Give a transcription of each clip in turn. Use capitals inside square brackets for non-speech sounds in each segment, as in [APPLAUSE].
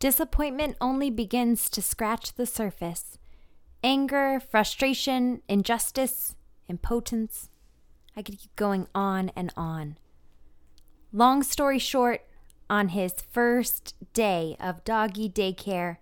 disappointment only begins to scratch the surface. Anger, frustration, injustice, impotence. I could keep going on and on. Long story short, on his first day of doggy daycare,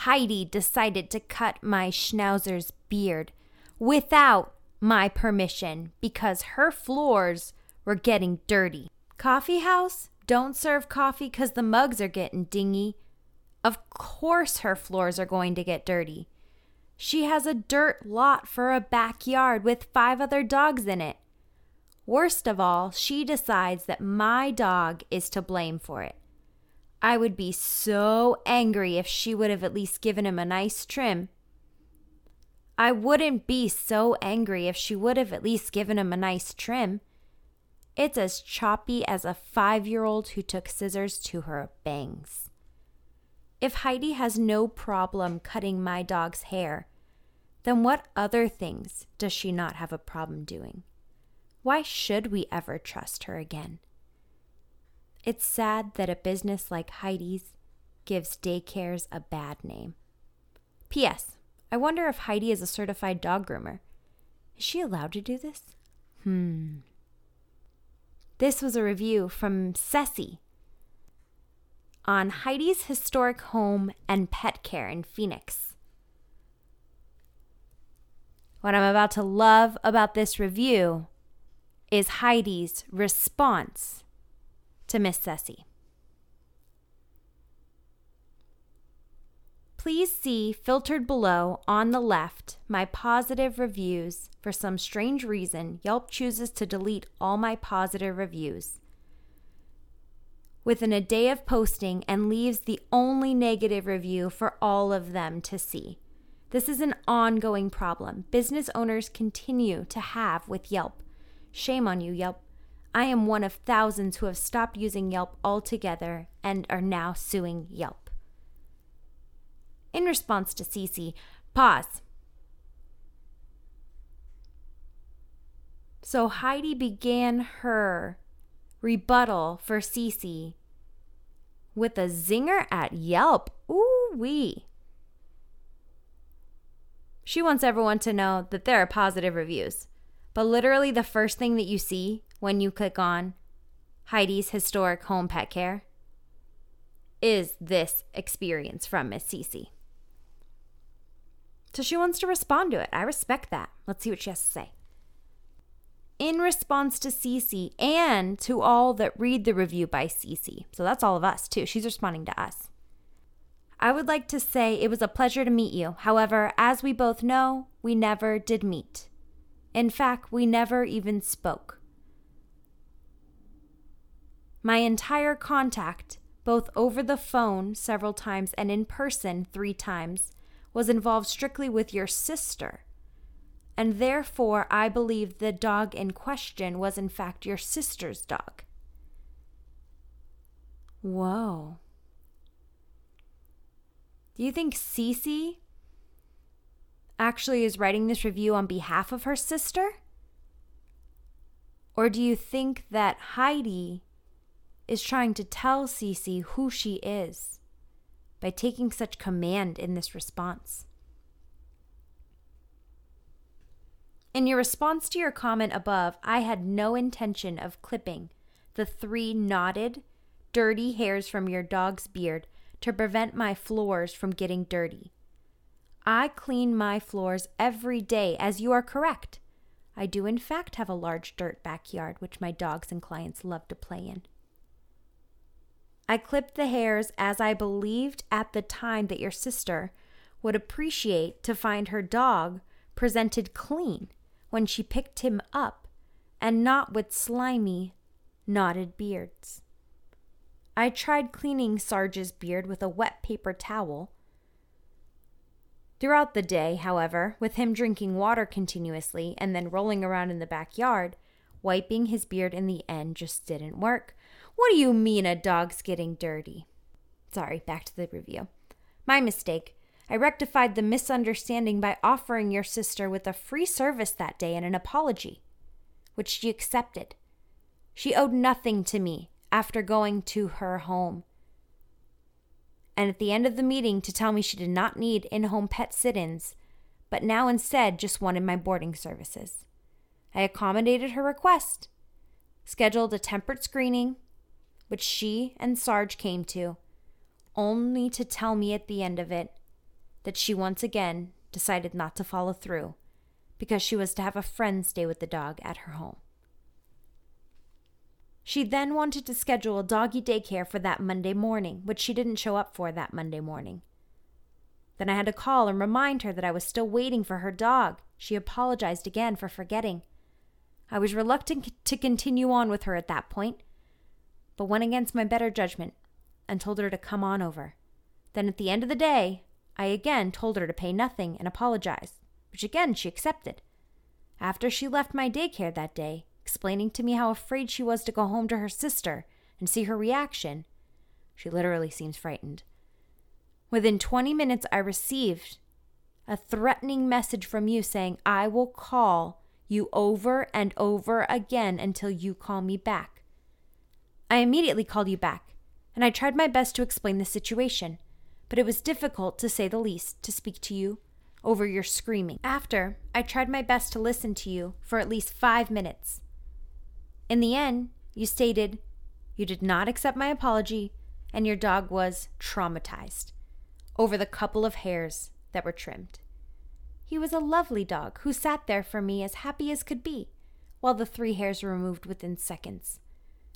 Heidi decided to cut my schnauzer's beard without my permission because her floors were getting dirty. Coffee house, don't serve coffee because the mugs are getting dingy. Of course, her floors are going to get dirty. She has a dirt lot for a backyard with five other dogs in it. Worst of all, she decides that my dog is to blame for it. I would be so angry if she would have at least given him a nice trim. I wouldn't be so angry if she would have at least given him a nice trim. It's as choppy as a five year old who took scissors to her bangs. If Heidi has no problem cutting my dog's hair, then what other things does she not have a problem doing? Why should we ever trust her again? It's sad that a business like Heidi's gives daycares a bad name. P.S. I wonder if Heidi is a certified dog groomer. Is she allowed to do this? Hmm. This was a review from Ceci on Heidi's historic home and pet care in Phoenix. What I'm about to love about this review is Heidi's response to Miss Ceci. Please see filtered below on the left my positive reviews. For some strange reason, Yelp chooses to delete all my positive reviews within a day of posting and leaves the only negative review for all of them to see. This is an ongoing problem business owners continue to have with Yelp. Shame on you, Yelp. I am one of thousands who have stopped using Yelp altogether and are now suing Yelp. In response to Cece, pause. So Heidi began her rebuttal for Cece with a zinger at Yelp. Ooh wee. She wants everyone to know that there are positive reviews. But literally, the first thing that you see when you click on Heidi's historic home pet care is this experience from Miss Cece. So she wants to respond to it. I respect that. Let's see what she has to say. In response to Cece and to all that read the review by Cece. So that's all of us too. She's responding to us. I would like to say it was a pleasure to meet you. However, as we both know, we never did meet. In fact, we never even spoke. My entire contact, both over the phone several times and in person three times, was involved strictly with your sister. And therefore, I believe the dog in question was in fact your sister's dog. Whoa. Do you think Cece actually is writing this review on behalf of her sister? Or do you think that Heidi is trying to tell Cece who she is by taking such command in this response? In your response to your comment above, I had no intention of clipping the three knotted, dirty hairs from your dog's beard to prevent my floors from getting dirty. I clean my floors every day, as you are correct. I do, in fact, have a large dirt backyard which my dogs and clients love to play in. I clipped the hairs as I believed at the time that your sister would appreciate to find her dog presented clean when she picked him up and not with slimy, knotted beards. I tried cleaning Sarge's beard with a wet paper towel Throughout the day, however, with him drinking water continuously and then rolling around in the backyard, wiping his beard in the end just didn't work. What do you mean a dog's getting dirty? Sorry, back to the review. My mistake. I rectified the misunderstanding by offering your sister with a free service that day and an apology, which she accepted. She owed nothing to me after going to her home and at the end of the meeting to tell me she did not need in home pet sit ins, but now instead just wanted my boarding services. I accommodated her request, scheduled a temperate screening, which she and Sarge came to, only to tell me at the end of it that she once again decided not to follow through because she was to have a friend stay with the dog at her home. She then wanted to schedule a doggy daycare for that Monday morning, which she didn't show up for that Monday morning. Then I had to call and remind her that I was still waiting for her dog. She apologized again for forgetting. I was reluctant to continue on with her at that point, but went against my better judgment and told her to come on over. Then at the end of the day, I again told her to pay nothing and apologize, which again she accepted. After she left my daycare that day, explaining to me how afraid she was to go home to her sister and see her reaction, she literally seems frightened. Within 20 minutes, I received a threatening message from you saying, I will call you over and over again until you call me back. I immediately called you back, and I tried my best to explain the situation, but it was difficult, to say the least, to speak to you over your screaming. After, I tried my best to listen to you for at least five minutes. In the end, you stated you did not accept my apology and your dog was traumatized over the couple of hairs that were trimmed. He was a lovely dog who sat there for me as happy as could be, while the three hairs were removed within seconds.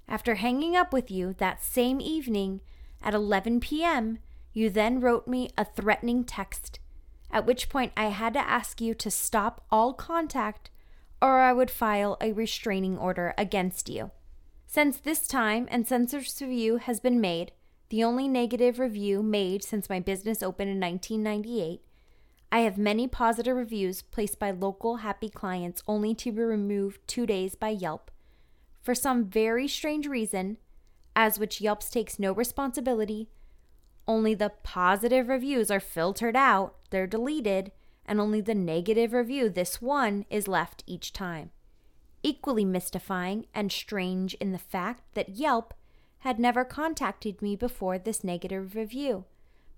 After hanging up with you that same evening at 11 p.m., you then wrote me a threatening text, at which point I had to ask you to stop all contact or I would file a restraining order against you. Since this time and Cece's review has been made, the only negative review made since my business opened in 1998, I have many positive reviews placed by local happy clients only to be removed two days by Yelp for some very strange reason, as which Yelps takes no responsibility. Only the positive reviews are filtered out, they're deleted, and only the negative review, this one, is left each time. Equally mystifying and strange in the fact that Yelp had never contacted me before this negative review,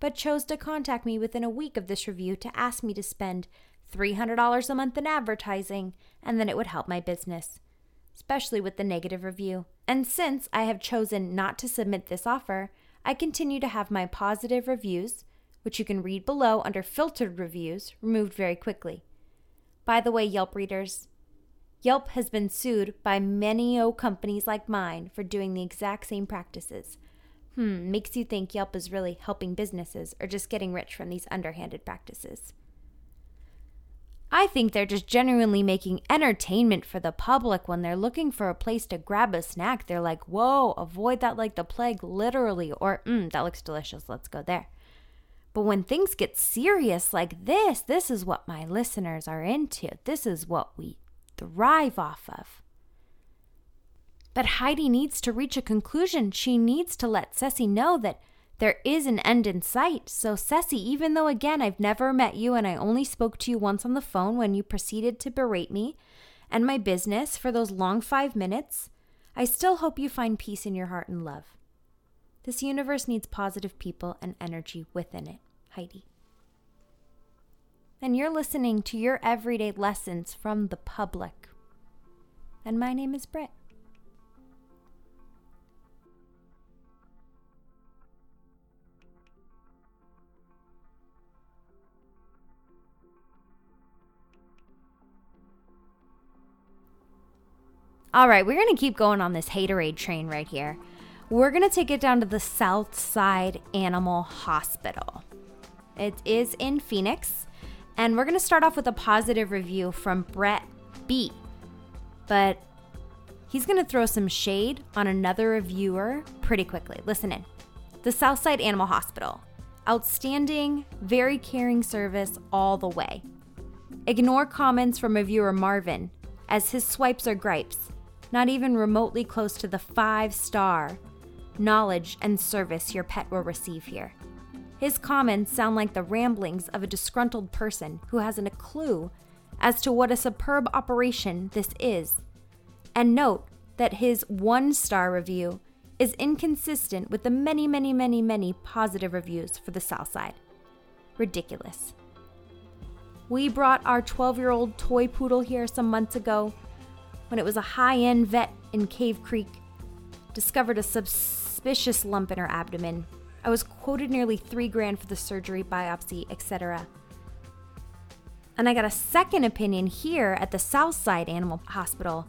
but chose to contact me within a week of this review to ask me to spend $300 a month in advertising and then it would help my business especially with the negative review. And since I have chosen not to submit this offer, I continue to have my positive reviews, which you can read below under filtered reviews, removed very quickly. By the way, Yelp readers, Yelp has been sued by many O companies like mine for doing the exact same practices. Hmm, makes you think Yelp is really helping businesses or just getting rich from these underhanded practices. I think they're just genuinely making entertainment for the public when they're looking for a place to grab a snack. They're like, whoa, avoid that like the plague, literally. Or, mm, that looks delicious, let's go there. But when things get serious like this, this is what my listeners are into. This is what we thrive off of. But Heidi needs to reach a conclusion. She needs to let Ceci know that there is an end in sight. So, Ceci, even though again I've never met you and I only spoke to you once on the phone when you proceeded to berate me and my business for those long five minutes, I still hope you find peace in your heart and love. This universe needs positive people and energy within it. Heidi. And you're listening to your everyday lessons from the public. And my name is Britt. All right, we're going to keep going on this haterade train right here. We're going to take it down to the Southside Animal Hospital. It is in Phoenix, and we're going to start off with a positive review from Brett B. But he's going to throw some shade on another reviewer pretty quickly. Listen in. The Southside Animal Hospital. Outstanding, very caring service all the way. Ignore comments from reviewer Marvin, as his swipes are gripes not even remotely close to the five star knowledge and service your pet will receive here. His comments sound like the ramblings of a disgruntled person who hasn't a clue as to what a superb operation this is. And note that his one star review is inconsistent with the many, many, many, many positive reviews for the South Side. Ridiculous. We brought our 12 year old toy poodle here some months ago when it was a high end vet in Cave Creek. Discovered a suspicious lump in her abdomen. I was quoted nearly three grand for the surgery, biopsy, etc. And I got a second opinion here at the Southside Animal Hospital.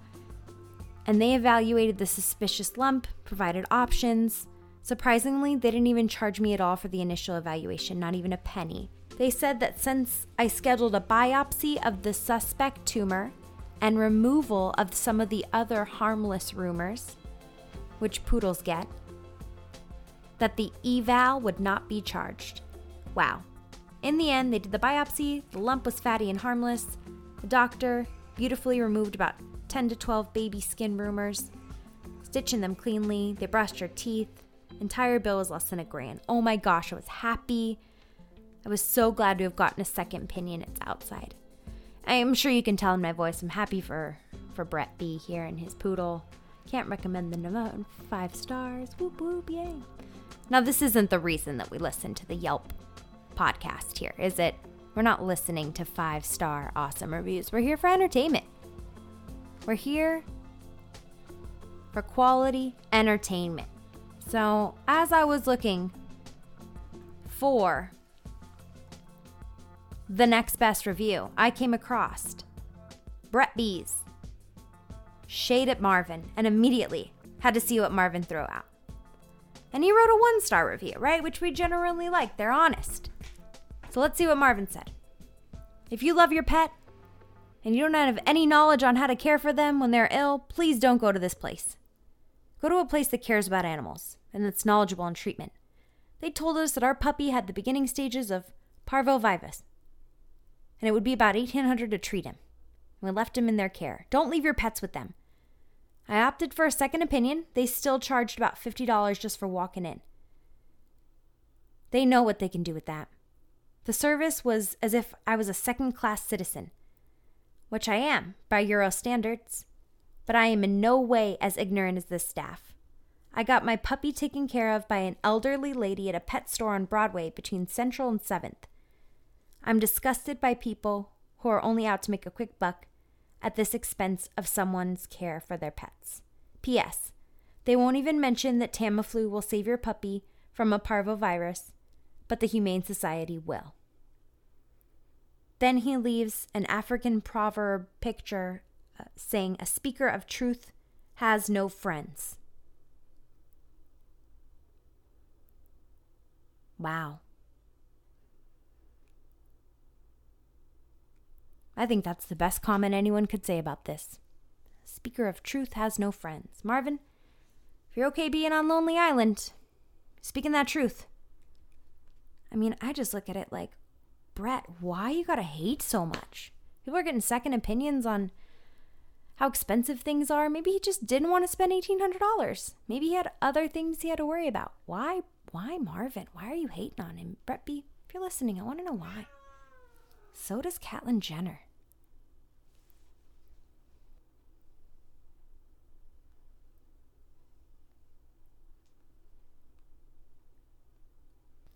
And they evaluated the suspicious lump, provided options. Surprisingly, they didn't even charge me at all for the initial evaluation, not even a penny. They said that since I scheduled a biopsy of the suspect tumor and removal of some of the other harmless tumors, which poodles get, that the eval would not be charged. Wow. In the end, they did the biopsy, the lump was fatty and harmless. The doctor beautifully removed about 10 to 12 baby skin tumors, stitching them cleanly. They brushed her teeth. Entire bill was less than a grand. Oh my gosh, I was happy. I was so glad to have gotten a second opinion. It's outside. I am sure you can tell in my voice I'm happy for for Brett B here and his poodle. Can't recommend them enough. Five stars. Whoop whoop yay. Now this isn't the reason that we listen to the Yelp podcast here, is it? We're not listening to five star awesome reviews. We're here for entertainment. We're here for quality entertainment. So, as I was looking for the next best review, I came across Brett B's Shade at Marvin and immediately had to see what Marvin threw out. And he wrote a one star review, right? Which we generally like. They're honest. So let's see what Marvin said. If you love your pet and you don't have any knowledge on how to care for them when they're ill, please don't go to this place. Go to a place that cares about animals and that's knowledgeable in treatment. They told us that our puppy had the beginning stages of parvovirus, and it would be about 1800 to treat him. We left him in their care. Don't leave your pets with them. I opted for a second opinion. They still charged about $50 just for walking in. They know what they can do with that. The service was as if I was a second class citizen, which I am by Euro standards, but I am in no way as ignorant as this staff. I got my puppy taken care of by an elderly lady at a pet store on Broadway between Central and 7th. I'm disgusted by people who are only out to make a quick buck at this expense of someone's care for their pets. P.S. They won't even mention that Tamiflu will save your puppy from a parvovirus, but the Humane Society will. Then he leaves an African proverb picture uh, saying, A speaker of truth has no friends. Wow. I think that's the best comment anyone could say about this. Speaker of truth has no friends. Marvin, if you're okay being on Lonely Island, speaking that truth. I mean, I just look at it like, Brett, why you gotta hate so much? People are getting second opinions on how expensive things are. Maybe he just didn't want to spend $1,800. Maybe he had other things he had to worry about. Why? Why Marvin? Why are you hating on him? Brett B, if you're listening, I want to know why. So does Caitlyn Jenner.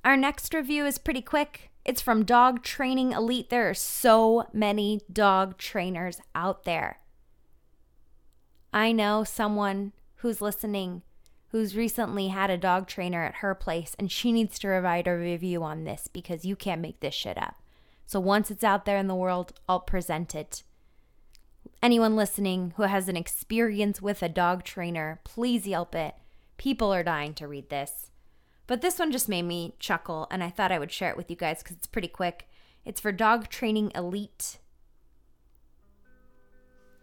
Our next review is pretty quick. It's from Dog Training Elite. There are so many dog trainers out there. I know someone who's listening who's recently had a dog trainer at her place, and she needs to provide a review on this because you can't make this shit up. So once it's out there in the world, I'll present it. Anyone listening who has an experience with a dog trainer, please yelp it. People are dying to read this. But this one just made me chuckle, and I thought I would share it with you guys because it's pretty quick. It's for Dog Training Elite.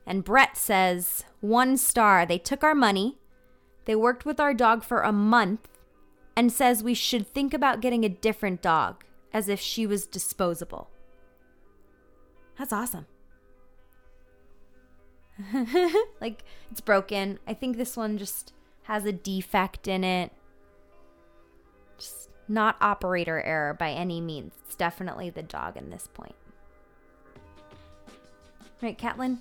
And Brett says, one star. They took our money. They worked with our dog for a month and says we should think about getting a different dog as if she was disposable. That's awesome. [LAUGHS] like, it's broken. I think this one just has a defect in it. Just not operator error by any means. It's definitely the dog in this point. Right, Catlin?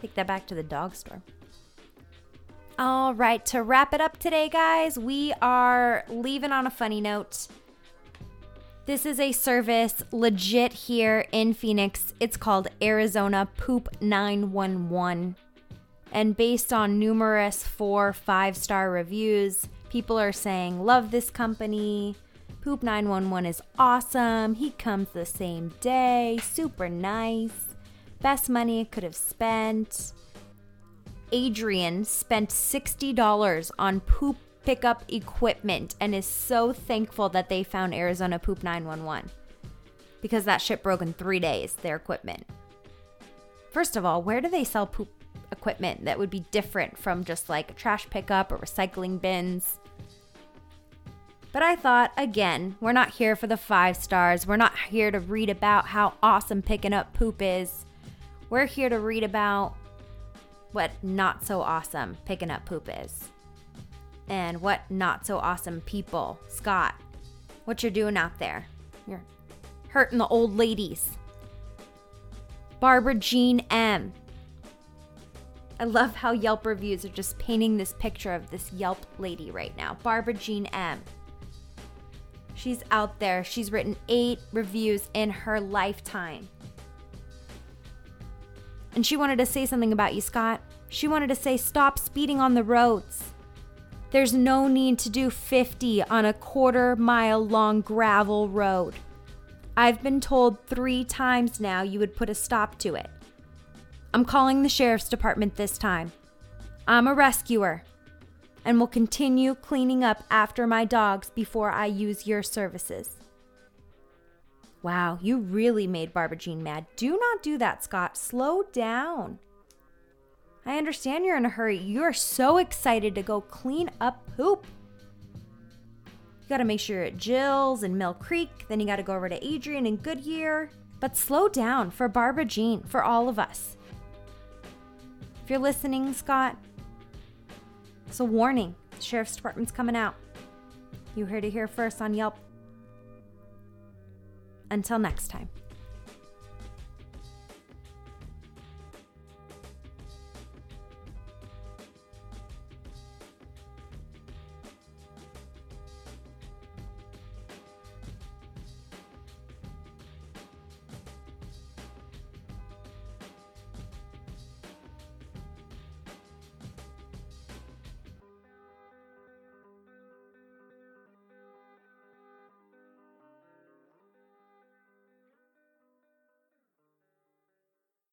Take that back to the dog store. All right, to wrap it up today, guys, we are leaving on a funny note. This is a service legit here in Phoenix. It's called Arizona Poop 911. And based on numerous four, five star reviews, people are saying, Love this company. Poop 911 is awesome. He comes the same day. Super nice. Best money I could have spent. Adrian spent $60 on poop pickup equipment and is so thankful that they found Arizona Poop 911 because that shit broke in three days, their equipment. First of all, where do they sell poop equipment that would be different from just like trash pickup or recycling bins? But I thought, again, we're not here for the five stars. We're not here to read about how awesome picking up poop is. We're here to read about what not so awesome picking up poop is and what not so awesome people. Scott, what you're doing out there. You're hurting the old ladies. Barbara Jean M. I love how Yelp reviews are just painting this picture of this Yelp lady right now. Barbara Jean M. She's out there. She's written eight reviews in her lifetime. And she wanted to say something about you, Scott. She wanted to say, stop speeding on the roads. There's no need to do 50 on a quarter mile long gravel road. I've been told three times now you would put a stop to it. I'm calling the sheriff's department this time. I'm a rescuer and will continue cleaning up after my dogs before I use your services. Wow, you really made Barbara Jean mad. Do not do that, Scott. Slow down. I understand you're in a hurry. You're so excited to go clean up poop. You got to make sure at Jill's and Mill Creek. Then you got to go over to Adrian and Goodyear. But slow down for Barbara Jean, for all of us. If you're listening, Scott, it's a warning. The sheriff's department's coming out. You heard it here first on Yelp. Until next time.